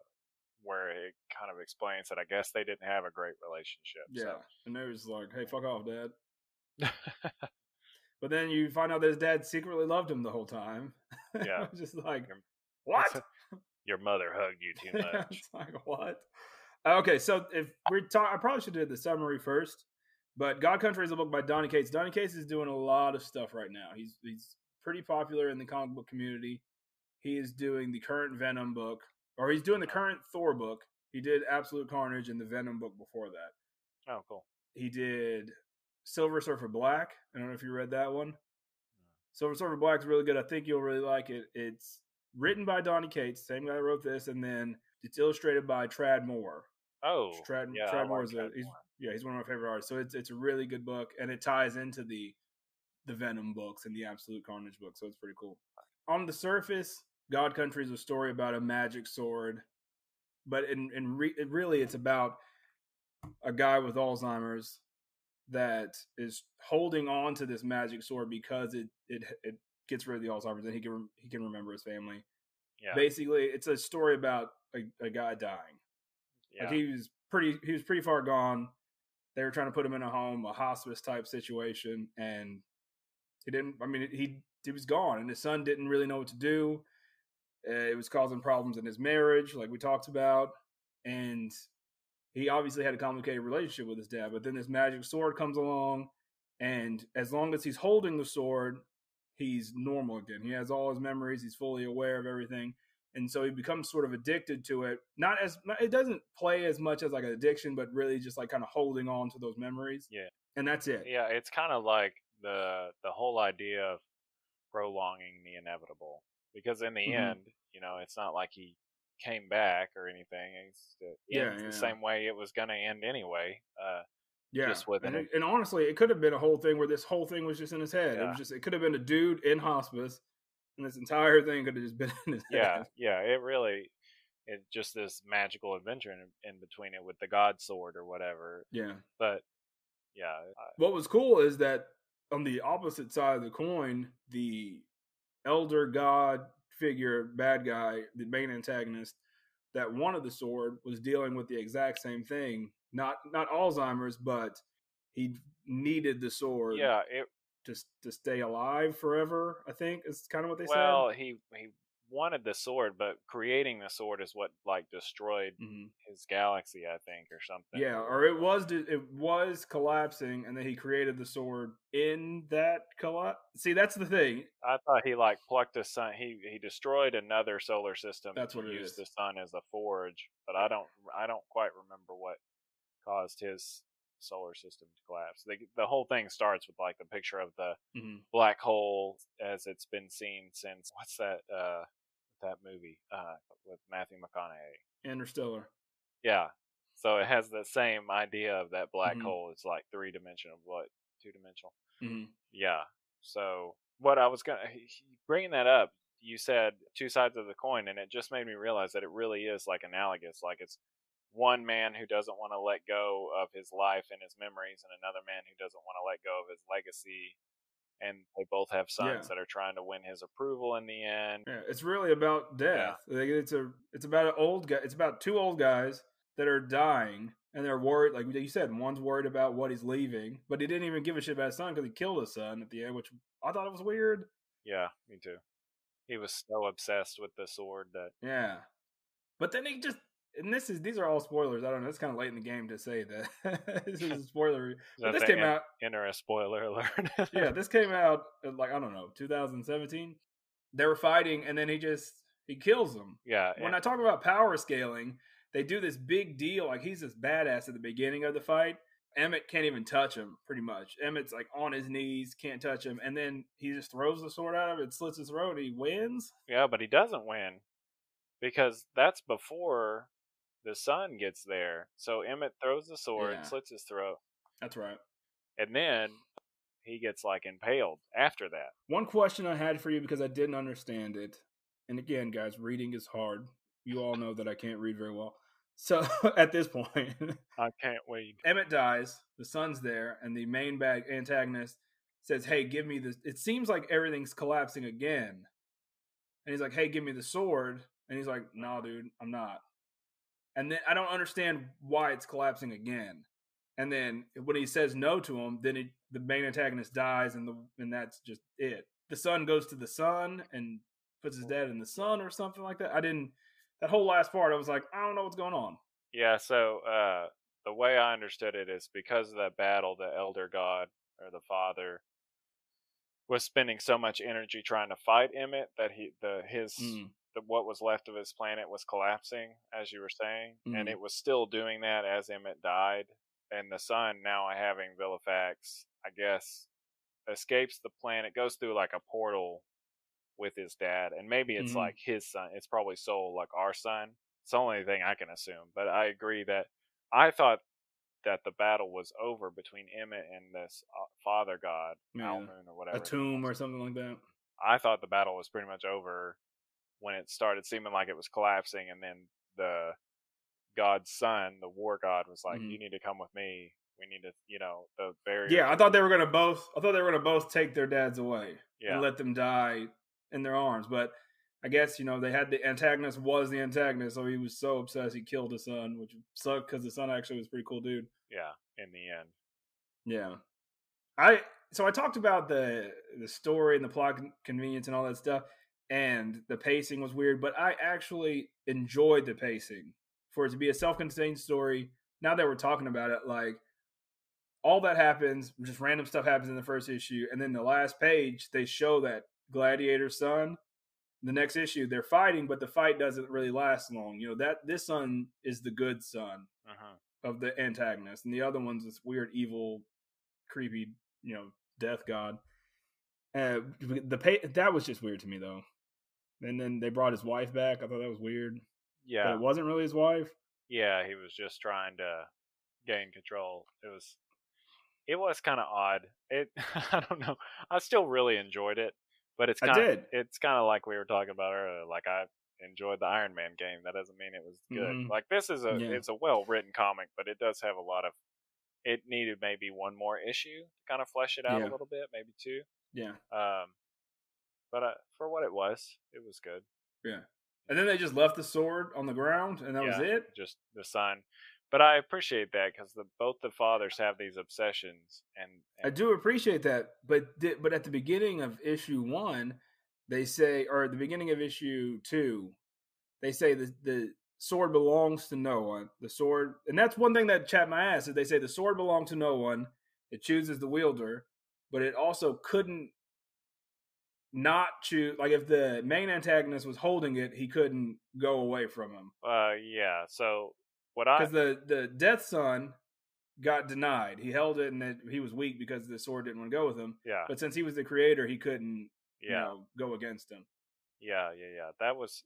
where it kind of explains that I guess they didn't have a great relationship. yeah and they was like hey fuck off dad <laughs> But then you find out that his dad secretly loved him the whole time. Yeah. <laughs> just like Your- what? <laughs> Your mother hugged you too much. it's like what? Okay, so if we're talking, I probably should do the summary first. But God Country is a book by Donny Cates. Donny Cates is doing a lot of stuff right now. He's he's pretty popular in the comic book community. He is doing the current Venom book, or he's doing the current Thor book. He did Absolute Carnage and the Venom book before that. oh, cool. He did Silver Surfer Black. I don't know if you read that one. Silver Surfer Black is really good. I think you'll really like it. It's written by Donny Cates, same guy that wrote this, and then it's illustrated by Tradd Moore. Oh, Tradd, yeah, Tradd like Moore is a, he's, yeah, he's one of my favorite artists. So it's it's a really good book, and it ties into the the Venom books and the Absolute Carnage book. So it's pretty cool. On the surface, God Country is a story about a magic sword, but in in re, it really it's about a guy with Alzheimer's that is holding on to this magic sword because it it it gets rid of the Alzheimer's and he can he can remember his family. Yeah, Basically, it's a story about a, a guy dying. yeah. Like he was pretty he was pretty far gone. They were trying to put him in a home, a hospice type situation, and he didn't. I mean, he he was gone, and his son didn't really know what to do. Uh, it was causing problems in his marriage, like we talked about, and he obviously had a complicated relationship with his dad. But then this magic sword comes along, and as long as he's holding the sword, he's normal again. He has all his memories. He's fully aware of everything and so he becomes sort of addicted to it. Not as it doesn't play as much as like an addiction, but really just like kind of holding on to those memories. Yeah. and that's it. yeah, it's kind of like the the whole idea of prolonging the inevitable. Because in the Mhm. end, you know, it's not like he came back or anything. It's it Yeah, yeah. the same way it was going to end anyway. Uh, yeah. just with and, it- and honestly, it could have been a whole thing where this whole thing was just in his head. It was just it could have been a dude in hospice, and this entire thing could have just <laughs> been in his yeah, head. yeah, it really it's just this magical adventure in, in between it with the god sword or whatever. Yeah. But yeah, I, What was cool is that on the opposite side of the coin, the elder god figure, bad guy, the main antagonist that wanted the sword was dealing with the exact same thing. Not not Alzheimer's, but he needed the sword yeah, it to to stay alive forever. I think is kind of what they said. well, he he wanted the sword, but creating the sword is what like destroyed said. hmm his galaxy, I think, or something. Yeah, or it was it was collapsing, and then he created the sword in that collapse. See, that's the thing. I thought he like plucked the sun. He he destroyed another solar system. That's what it use is. the sun as a forge, but I don't I don't quite remember what caused his solar system to collapse. The the whole thing starts with like the picture of the Mhm. black hole as it's been seen since what's that uh that movie uh with Matthew McConaughey. Interstellar. Yeah. So it has the same idea of that black Mhm. hole. It's like three dimensional, what two dimensional. hmm Yeah. So what I was gonna bringing that up, you said two sides of the coin, and it just made me realize that it really is like analogous. Like it's one man who doesn't want to let go of his life and his memories, and another man who doesn't want to let go of his legacy. And they both have sons Yeah. that are trying to win his approval in the end. Yeah, it's really about death. Like, it's a it's about an old guy. It's about two old guys that are dying, and they're worried. Like you said, one's worried about what he's leaving, but he didn't even give a shit about his son because he killed his son at the end, which I thought it was weird. Yeah, me too. He was so obsessed with the sword that Yeah, but then he just and this is these are all spoilers. I don't know. It's kind of late in the game to say that <laughs> this is a <laughs> spoiler. But this came out. enter a spoiler alert. <laughs> Yeah, this came out like I don't know, 2017. They were fighting, and then he just he kills them. yeah. when I talk about power scaling, they do this big deal. Like he's this badass at the beginning of the fight. Emmett can't even touch him, pretty much. Emmett's like on his knees, can't touch him, and then he just throws the sword at him and slits his throat. He wins. Yeah, but he doesn't win because that's before the sun gets there. So Emmett throws the sword, Yeah. slits his throat, That's right. and then he gets like impaled after that. One question I had for you because I didn't understand it, and again, guys, reading is hard. You all know that I can't read very well. So <laughs> at this point, I can't wait. Emmett dies. The son's there, and the main bad antagonist says, "Hey, give me this." It seems like everything's collapsing again, and he's like, "Hey, give me the sword," and he's like, "No, dude, I'm not." And then I don't understand why it's collapsing again. and then when he says no to him, then it, the main antagonist dies, and the and that's just it. The son goes to the sun and puts his dad in the sun or something like that. I didn't. That whole last part, I was like, I don't know what's going on. Yeah. So uh, the way I understood it is because of that battle, the elder god or the father was spending so much energy trying to fight Emmett that he the his Mm. The, what was left of his planet was collapsing, as you were saying, and Mhm. it was still doing that as Emmett died. And the sun, now having Valofax, I guess, escapes the planet, goes through like a portal with his dad, and maybe it's Mhm. like his son. It's probably Soul, like our son. It's the only thing I can assume. But I agree that I thought that the battle was over between Emmett and this uh, father god, Yeah. Almoon or whatever. A tomb or something like that. I thought the battle was pretty much over when it started seeming like it was collapsing, and then the god's son, the war god, was like, Mhm. "You need to come with me. We need to, you know, the barrier." Yeah, I thought they were gonna both. I thought they were gonna both take their dads away yeah, and let them die in their arms. But I guess you know they had the antagonist was the antagonist, so he was so obsessed he killed his son, which sucked because the son actually was a pretty cool dude. yeah. In the end, Yeah, I so I talked about the the story and the plot convenience and all that stuff, and the pacing was weird, but I actually enjoyed the pacing for it to be a self-contained story. Now that we're talking about it, like all that happens, just random stuff happens in the first issue, and then the last page they show that Gladiator's son. The next issue they're fighting, but the fight doesn't really last long. You know that this son is the good son uh-huh. of the antagonist, and the other one's this weird, evil, creepy, you know, death god. Uh, the pay that was just weird to me though. And then they brought his wife back. I thought that was weird, but yeah, it wasn't really his wife. yeah. He was just trying to gain control. It was, it was kind of odd. It, <laughs> I don't know. I still really enjoyed it, but it's kind of, it's kind of like we were talking about earlier. Like I enjoyed the Iron Man game. That doesn't mean it was good. Mhm. Like this is a Yeah. it's a well written comic, but it does have a lot of. It needed maybe one more issue to kind of flesh it out Yeah. a little bit, maybe two. Yeah, Um, but uh, for what it was, it was good. yeah. And then they just left the sword on the ground, and that was it. Just the sign. But I appreciate that because the both the fathers have these obsessions, and, I do appreciate that, but but at the beginning of issue one, they say, or at the beginning of issue two, they say the the sword belongs to no one. The sword, and that's one thing that chapped my ass is they say the sword belonged to no one. It chooses the wielder, but it also couldn't not choose. Like if the main antagonist was holding it, he couldn't go away from him uh, yeah. So what I because the the Death Son got denied. He held it, and it, he was weak because the sword didn't want to go with him. yeah But since he was the creator, he couldn't, you yeah know, go against him. Yeah, yeah, yeah. That was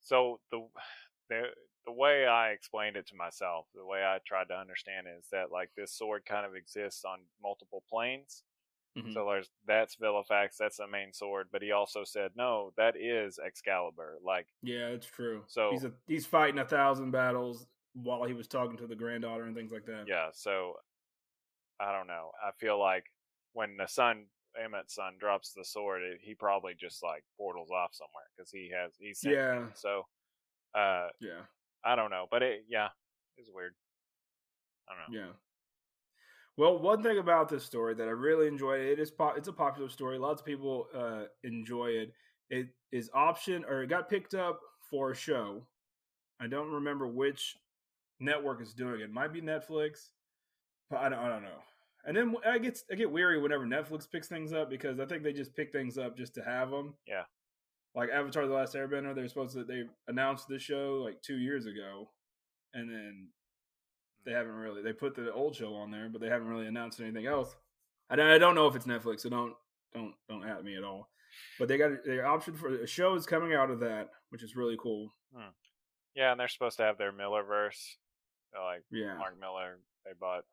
so the <sighs> the the way I explained it to myself, the way I tried to understand it is that like this sword kind of exists on multiple planes. Mhm. So there's that's Valofax, that's the main sword, but he also said no, that is Excalibur. Like Yeah, it's true. So- he's a, he's fighting a thousand battles while he was talking to the granddaughter and things like that. yeah, so I don't know. I feel like when the son Emmett's son drops the sword, it, he probably just like portals off somewhere because he has he's. Yeah. So uh, yeah, I don't know, but it yeah, it's weird. I don't know. yeah. Well, one thing about this story that I really enjoyed it is po- it's a popular story. Lots of people uh, enjoy it. It is option or it got picked up for a show. I don't remember which network is doing it. it might be Netflix, but I don't, I don't know. And then I get I get weary whenever Netflix picks things up because I think they just pick things up just to have them. Yeah. Like Avatar: The Last Airbender, they're supposed to they announced this show like two years ago, and then they haven't really they put the old show on there, but they haven't really announced anything else. I don't, I don't know if it's Netflix, so don't don't don't at me at all. But they got their option for a show is coming out of that, which is really cool. Yeah, and they're supposed to have their Millerverse. uh, Like Yeah, Mark Millar, they bought.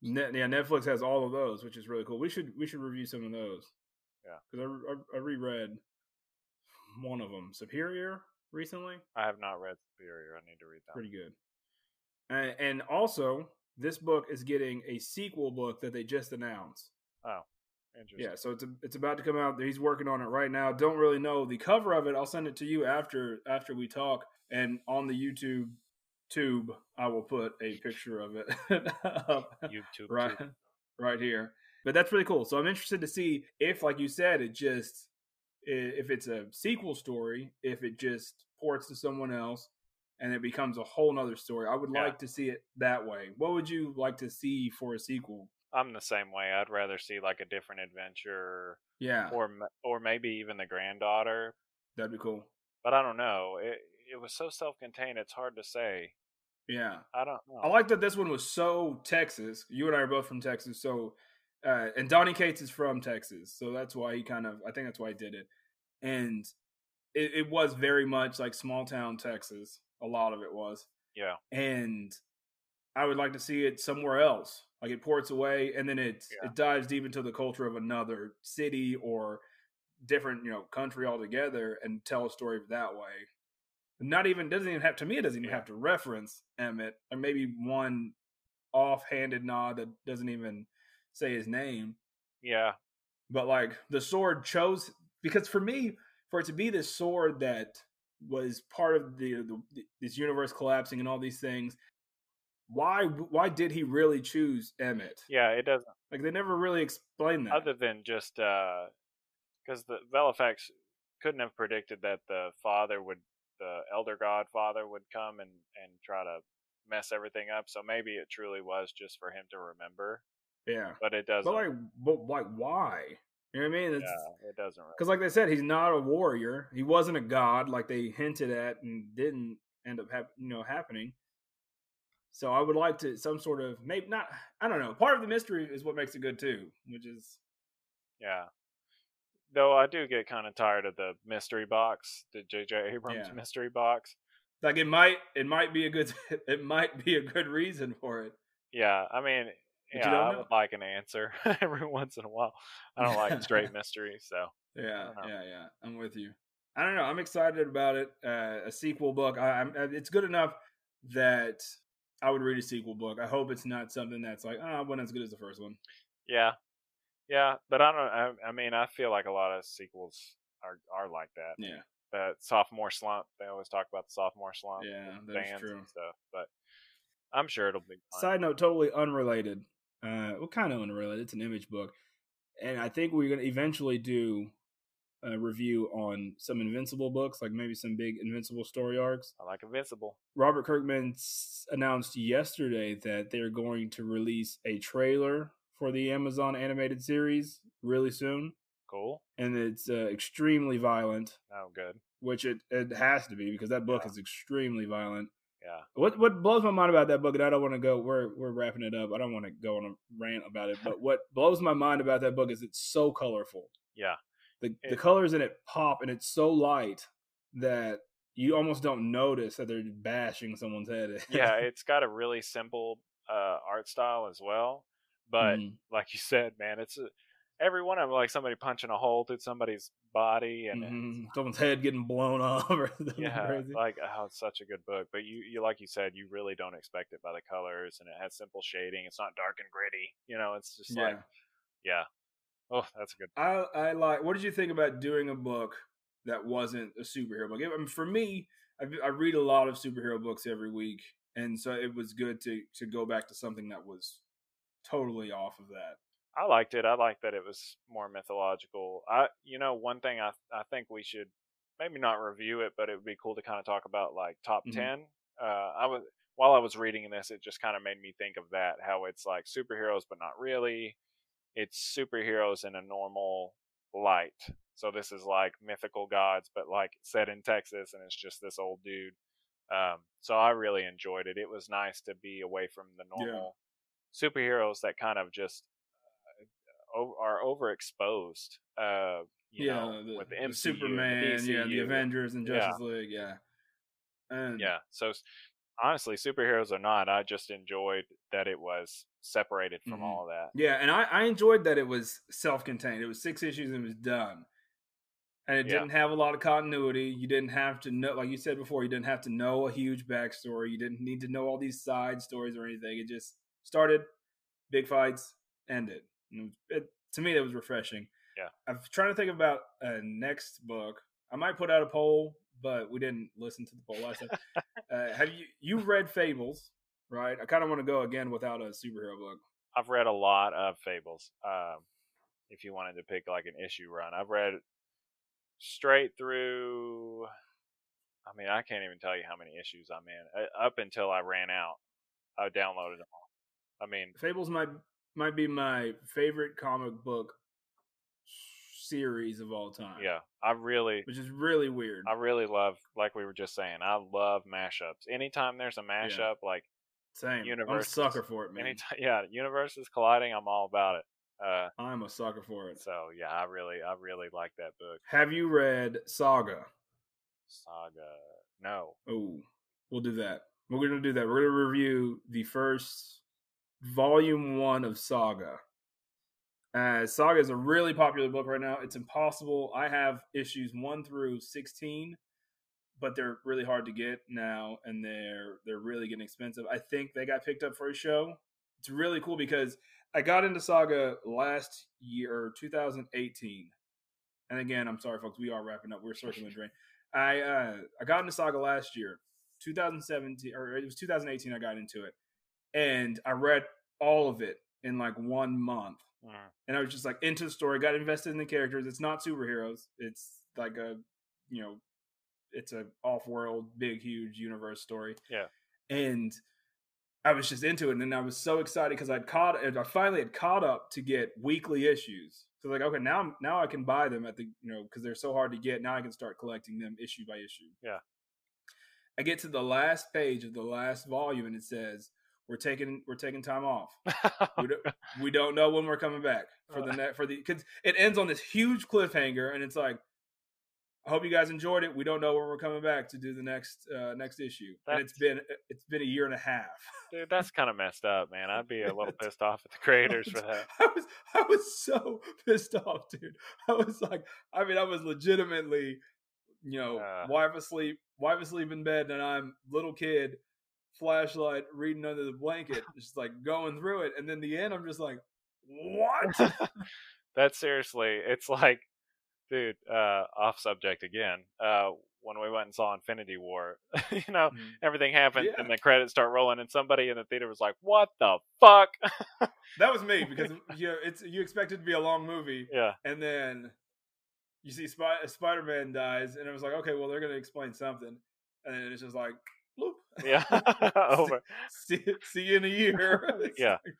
Net, yeah, Netflix has all of those, which is really cool. We should we should review some of those. Yeah. because I, I I reread one of them, Superior, recently. I have not read Superior. I need to read that. Pretty good. And, and also, this book is getting a sequel book that they just announced. Oh, interesting. Yeah, so it's a, it's about to come out. He's working on it right now. Don't really know the cover of it. I'll send it to you after after we talk and on the YouTube tube, I will put a picture of it <laughs> YouTube. right tube. right here. But that's really cool. So I'm interested to see if, like you said, it just if it's a sequel story, if it just ports to someone else and it becomes a whole nother story. I would Yeah. like to see it that way. What would you like to see for a sequel? I'm the same way. I'd rather see like a different adventure, Yeah, or or maybe even the granddaughter. that'd be cool. But I don't know. It it was so self-contained. It's hard to say. Yeah. I don't know. I like that this one was so Texas. You and I are both from Texas, so uh, and Donny Cates is from Texas, so that's why he kind of I think that's why he did it, and it, it was very much like small town Texas. A lot of it was, yeah. and I would like to see it somewhere else. Like it ports away, and then it Yeah. it dives deep into the culture of another city or different you know country altogether, and tell a story that way. Not even doesn't even have to me. It doesn't even Yeah. have to reference Emmett, or maybe one offhanded nod that doesn't even say his name. Yeah. But like the sword chose because for me, for it to be this sword that was part of the, the this universe collapsing and all these things, why why did he really choose Emmett? Yeah. It doesn't. Like they never really explained that. Other than just uh, because the Valofax couldn't have predicted that the father would, the elder godfather would come and and try to mess everything up. So maybe it truly was just for him to remember. yeah, But it doesn't. but like, but like, why? You know what I mean? It's, yeah. It doesn't. Really. Because, like they said, he's not a warrior. He wasn't a god, like they hinted at, and didn't end up, hap- you know, happening. So I would like to some sort of maybe not. I don't know. Part of the mystery is what makes it good too, which is Yeah. Though I do get kind of tired of the mystery box, the J.J. Abrams Yeah. mystery box. like it might it might be a good <laughs> it might be a good reason for it. Yeah, I mean, But you yeah, don't I know. would like an answer <laughs> every once in a while. I don't like straight <laughs> mystery, so Yeah, yeah, yeah. I'm with you. I don't know. I'm excited about it. Uh, a sequel book. I, I'm. uh, It's good enough that I would read a sequel book. I hope it's not something that's like, ah, oh, wasn't as good as the first one. yeah, yeah. But I don't. I, I mean, I feel like a lot of sequels are are like that. Yeah, That sophomore slump. They always talk about the sophomore slump. yeah, that's true. and stuff. But I'm sure it'll be fine. Side note, totally unrelated. Uh, well, kind of unrelated. It's an image book, and I think we're gonna eventually do a review on some Invincible books, like maybe some big Invincible story arcs. I like Invincible. Robert Kirkman announced yesterday that they're going to release a trailer for the Amazon animated series really soon, Cool. and it's uh, extremely violent, Oh, good. which it, it has to be because that book Yeah. is extremely violent. Yeah. What what blows my mind about that book, and I don't want to go. We're we're wrapping it up. I don't want to go on a rant about it, <laughs> but what blows my mind about that book is it's so colorful. Yeah. The the colors in it pop, and it's so light that you almost don't notice that they're bashing someone's head. <laughs> Yeah, it's got a really simple uh, art style as well. But Mhm. like you said, man, it's a, every one of them like somebody punching a hole through somebody's body, and Mhm. someone's head getting blown <laughs> off or something yeah, crazy. like oh, it's such a good book. But you, you like you said, you really don't expect it by the colors, and it has simple shading. It's not dark and gritty. You know, it's just like yeah. Oh, that's a good. I I like. What did you think about doing a book that wasn't a superhero book? I mean, for me, I, I read a lot of superhero books every week, and so it was good to to go back to something that was totally off of that. I liked it. I liked that it was more mythological. I, you know, one thing I I think we should maybe not review it, but it would be cool to kind of talk about like top Mhm. 10 Uh, I was while I was reading this, it just kind of made me think of that how it's like superheroes, but not really. It's superheroes in a normal light. So this is like mythical gods, but like set in Texas, and it's just this old dude. Um, so I really enjoyed it. It was nice to be away from the Yeah. normal superheroes that kind of just are overexposed. Uh, you yeah, know, the, with the the MCU, Superman, the yeah, the Avengers and Yeah. Justice League, yeah, and Yeah. So honestly, superheroes or not, I just enjoyed that it was separated from Mhm. all of that. Yeah, and I, I enjoyed that it was self contained. It was six issues and it was done. And it Yeah. didn't have a lot of continuity. You didn't have to know, like you said before, you didn't have to know a huge backstory. You didn't need to know all these side stories or anything. It just started, big fights, ended. And it it, to me, that was refreshing. Yeah. I'm trying to think about a next book. I might put out a poll but we didn't listen to the poll last time. <laughs> uh, have you you've read Fables, right? I kind of want to go again without a superhero book. I've read a lot of Fables. Um, if you wanted to pick like an issue run, I've read straight through. I mean, I can't even tell you how many issues I'm in. Uh, up until I ran out, I downloaded them all. I mean, Fables might might be my favorite comic book series of all time. yeah, I really, which is really weird. I really love, like we were just saying, I love mashups. Anytime there's a mashup, like Same. I'm a sucker for it, man. anytime, <laughs> yeah, universes colliding, I'm all about it. Uh, I'm a sucker for it. so yeah, I really, I really like that book. Have you read Saga? Saga, no, Oh, we'll do that. We're gonna do that. We're gonna review the first volume one of Saga. Uh, Saga is a really popular book right now. It's impossible. I have issues one through sixteen, but they're really hard to get now, and they're they're really getting expensive. I think they got picked up for a show. It's really cool because I got into Saga last year, 2018. And again, I'm sorry, folks. We are wrapping up. We're circling the drain. I uh, I got into Saga last year, 2017, or it was 2018. I got into it, and I read all of it in like one month. Mm, And I was just like into the story. Got invested in the characters. It's not superheroes. It's like a, you know, it's a off-world, big, huge universe story. Yeah. And I was just into it, and I was so excited because I'd caught, I finally had caught up to get weekly issues. So like, okay, now now I can buy them at the, you know, because they're so hard to get. Now I can start collecting them issue by issue. Yeah. I get to the last page of the last volume, and it says, "We're taking we're taking time off. We don't, <laughs> we don't know when we're coming back for the net for the because it ends on this huge cliffhanger, and it's like." I hope you guys enjoyed it. We don't know when we're coming back to do the next uh, next issue, and it's been it's been a year and a half. dude, that's kind of messed up, man. I'd be a little <laughs> pissed off at the creators for that. I was I was so <laughs> pissed off, dude. I was like, I mean, I was legitimately, you know, Uh. wife asleep, wife asleep in bed, and I'm little kid, flashlight, reading under the blanket, <laughs> just like going through it, and then the end, I'm just like, what? <laughs> that seriously, it's like, dude, uh, off subject again. Uh, when we went and saw Infinity War, <laughs> you know, Mhm. everything happened Yeah. and the credits start rolling, and somebody in the theater was like, "What the fuck?" that was me because you know, it's you expect it to be a long movie, yeah, and then you see Spy- Spider Man dies, and it was like, okay, well, they're gonna explain something, and then it's just like, bloop. yeah, <laughs> <laughs> over. see, see you in a year. <laughs> Yeah. like,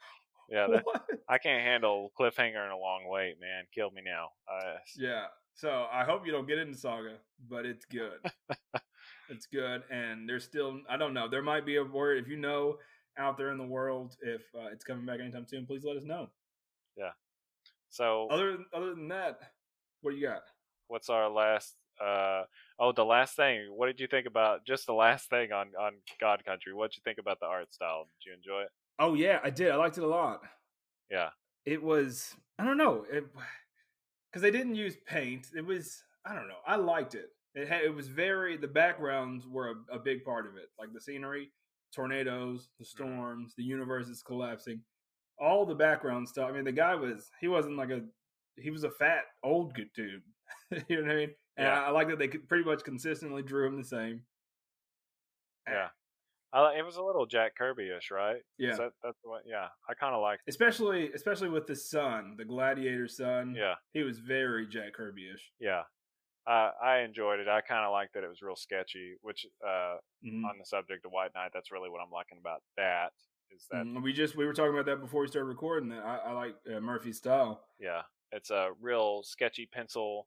Yeah, that. I can't handle cliffhanger and a long wait, man. Kill me now. Uh, Yeah. So I hope you don't get into Saga, but it's good. it's good, and there's still I don't know. There might be a word if you know out there in the world if uh, it's coming back anytime soon. Please let us know. Yeah. So Other other than that, what do you got? what's our last? Uh, oh, the last thing. What did you think about just the last thing on on God Country? What did you think about the art style? Did you enjoy it? Oh yeah, I did. I liked it a lot. Yeah, It was I don't know because they didn't use paint. It was I don't know. I liked it. It had, it was very the backgrounds were a, a big part of it, like the scenery, tornadoes, the storms, the universe is collapsing, all the background stuff. I mean, the guy was he wasn't like a he was a fat old good dude. <laughs> you know what I mean? And Yeah. I, I like that they could pretty much consistently drew him the same. yeah. I, li- it was a little Jack Kirby-ish, right? Yeah. That, that's the one. Yeah, I kind of liked. Especially especially with the son, the gladiator son. Yeah, He was very Jack Kirby-ish. yeah. Uh, I enjoyed it. I kind of liked that it was real sketchy. Which, uh, Mhm. on the subject of White Knight, that's really what I'm liking about that. Is that Mhm. We just we were talking about that before we started recording. That I, I like uh, Murphy's style. Yeah, it's a real sketchy pencil.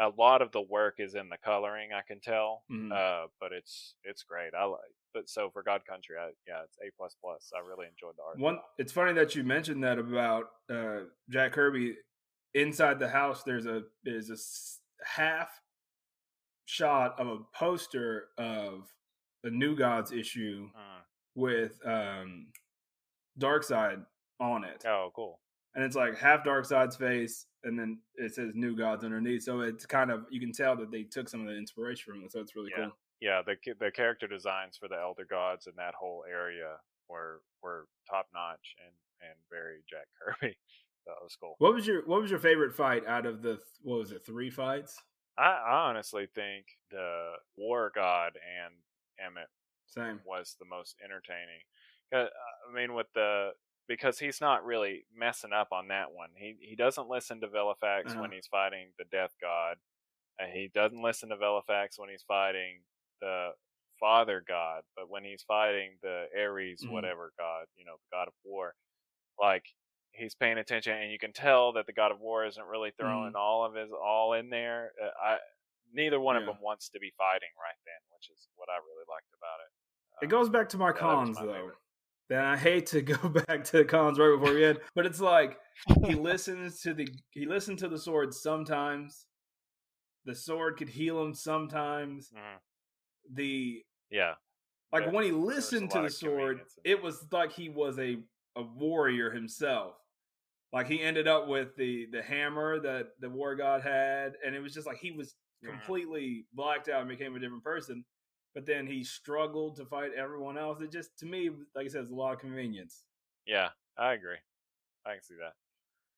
A lot of the work is in the coloring, I can tell. Mhm. Uh, but it's it's great. I like. But so for God Country, I, yeah, it's A plus plus. I really enjoyed the art. One, it's funny that you mentioned that about uh, Jack Kirby. Inside the house, there's a there's a half shot of a poster of a New Gods issue Mm. with um, Darkseid on it, Oh, cool. And it's like half Darkseid's face, and then it says New Gods underneath. So it's kind of you can tell that they took some of the inspiration from it. So it's really Yeah. cool. Yeah, the the character designs for the Elder Gods and that whole area were were top notch and and very Jack <laughs> Kirby. That was cool. What was your What was your favorite fight out of the what was it three fights? I, I honestly think the War God and Emmett Same. was the most entertaining. I mean, with the because he's not really messing up on that one. He he doesn't listen to Valofax Uh-huh. when he's fighting the Death God. And he doesn't listen to Valofax when he's fighting the Father God. But when he's fighting the Ares Mhm. whatever God, you know, the God of War, like he's paying attention, and you can tell that the God of War isn't really throwing all of his all in there. Uh, I neither one of them wants to be fighting right then, which is what I really liked about it. It Um, goes back to my yeah, cons my though. favorite. Then I hate to <laughs> go back to the cons right before we end, but it's like he listens to the he listened to the sword sometimes. The sword could heal him sometimes. Mhm. The Yeah, like when he listened to the sword, it was like he was a a warrior himself. Like he ended up with the the hammer that the war god had, and it was just like he was Mhm. completely blacked out and became a different person. But then he struggled to fight everyone else. It just to me, like I said, it's a lot of convenience. yeah, I agree. I can see that.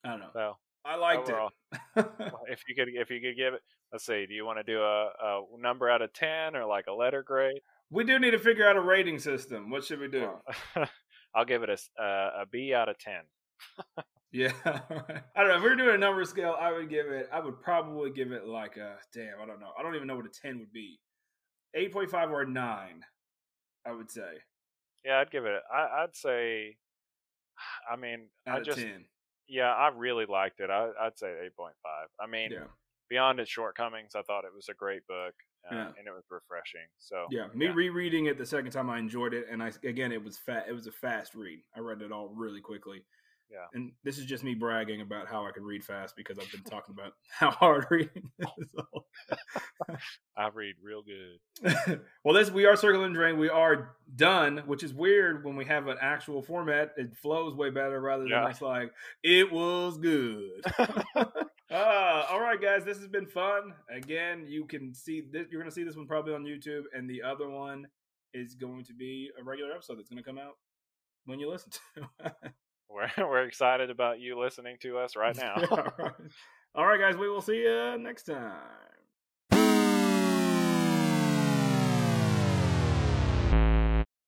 I don't know. So I liked overall, it. <laughs> if you could, if you could give it, let's see, do you want to do a, a number out of ten or like a letter grade? we do need to figure out a rating system. What should we do? <laughs> I'll give it a, uh, a B out of ten. <laughs> Yeah, I don't know. If we are doing a number scale, I would give it. I would probably give it like a damn. I don't know. I don't even know what a ten would be. Eight point five or nine. I would say Yeah, I'd give it. I, I'd say. I mean, out I of just ten. yeah, I really liked it. I, I'd say eight point five. I mean, Yeah, beyond its shortcomings, I thought it was a great book, uh, Yeah. and it was refreshing. So yeah. Me rereading it the second time, I enjoyed it, and I again, it was fat. It was a fast read. I read it all really quickly. Yeah. And this is just me bragging about how I can read fast because I've been talking about <laughs> how hard reading is. <laughs> <laughs> I read real good. well, this we are circling drain. We are done, which is weird when we have an actual format. It flows way better rather than Yeah. it's like it was good. uh, all right, guys, this has been fun. Again, you can see this. You're going to see this one probably on YouTube, and the other one is going to be a regular episode that's going to come out when you listen to. We're <laughs> we're excited about you listening to us right <laughs> now. all right, All right, guys, we will see you next time.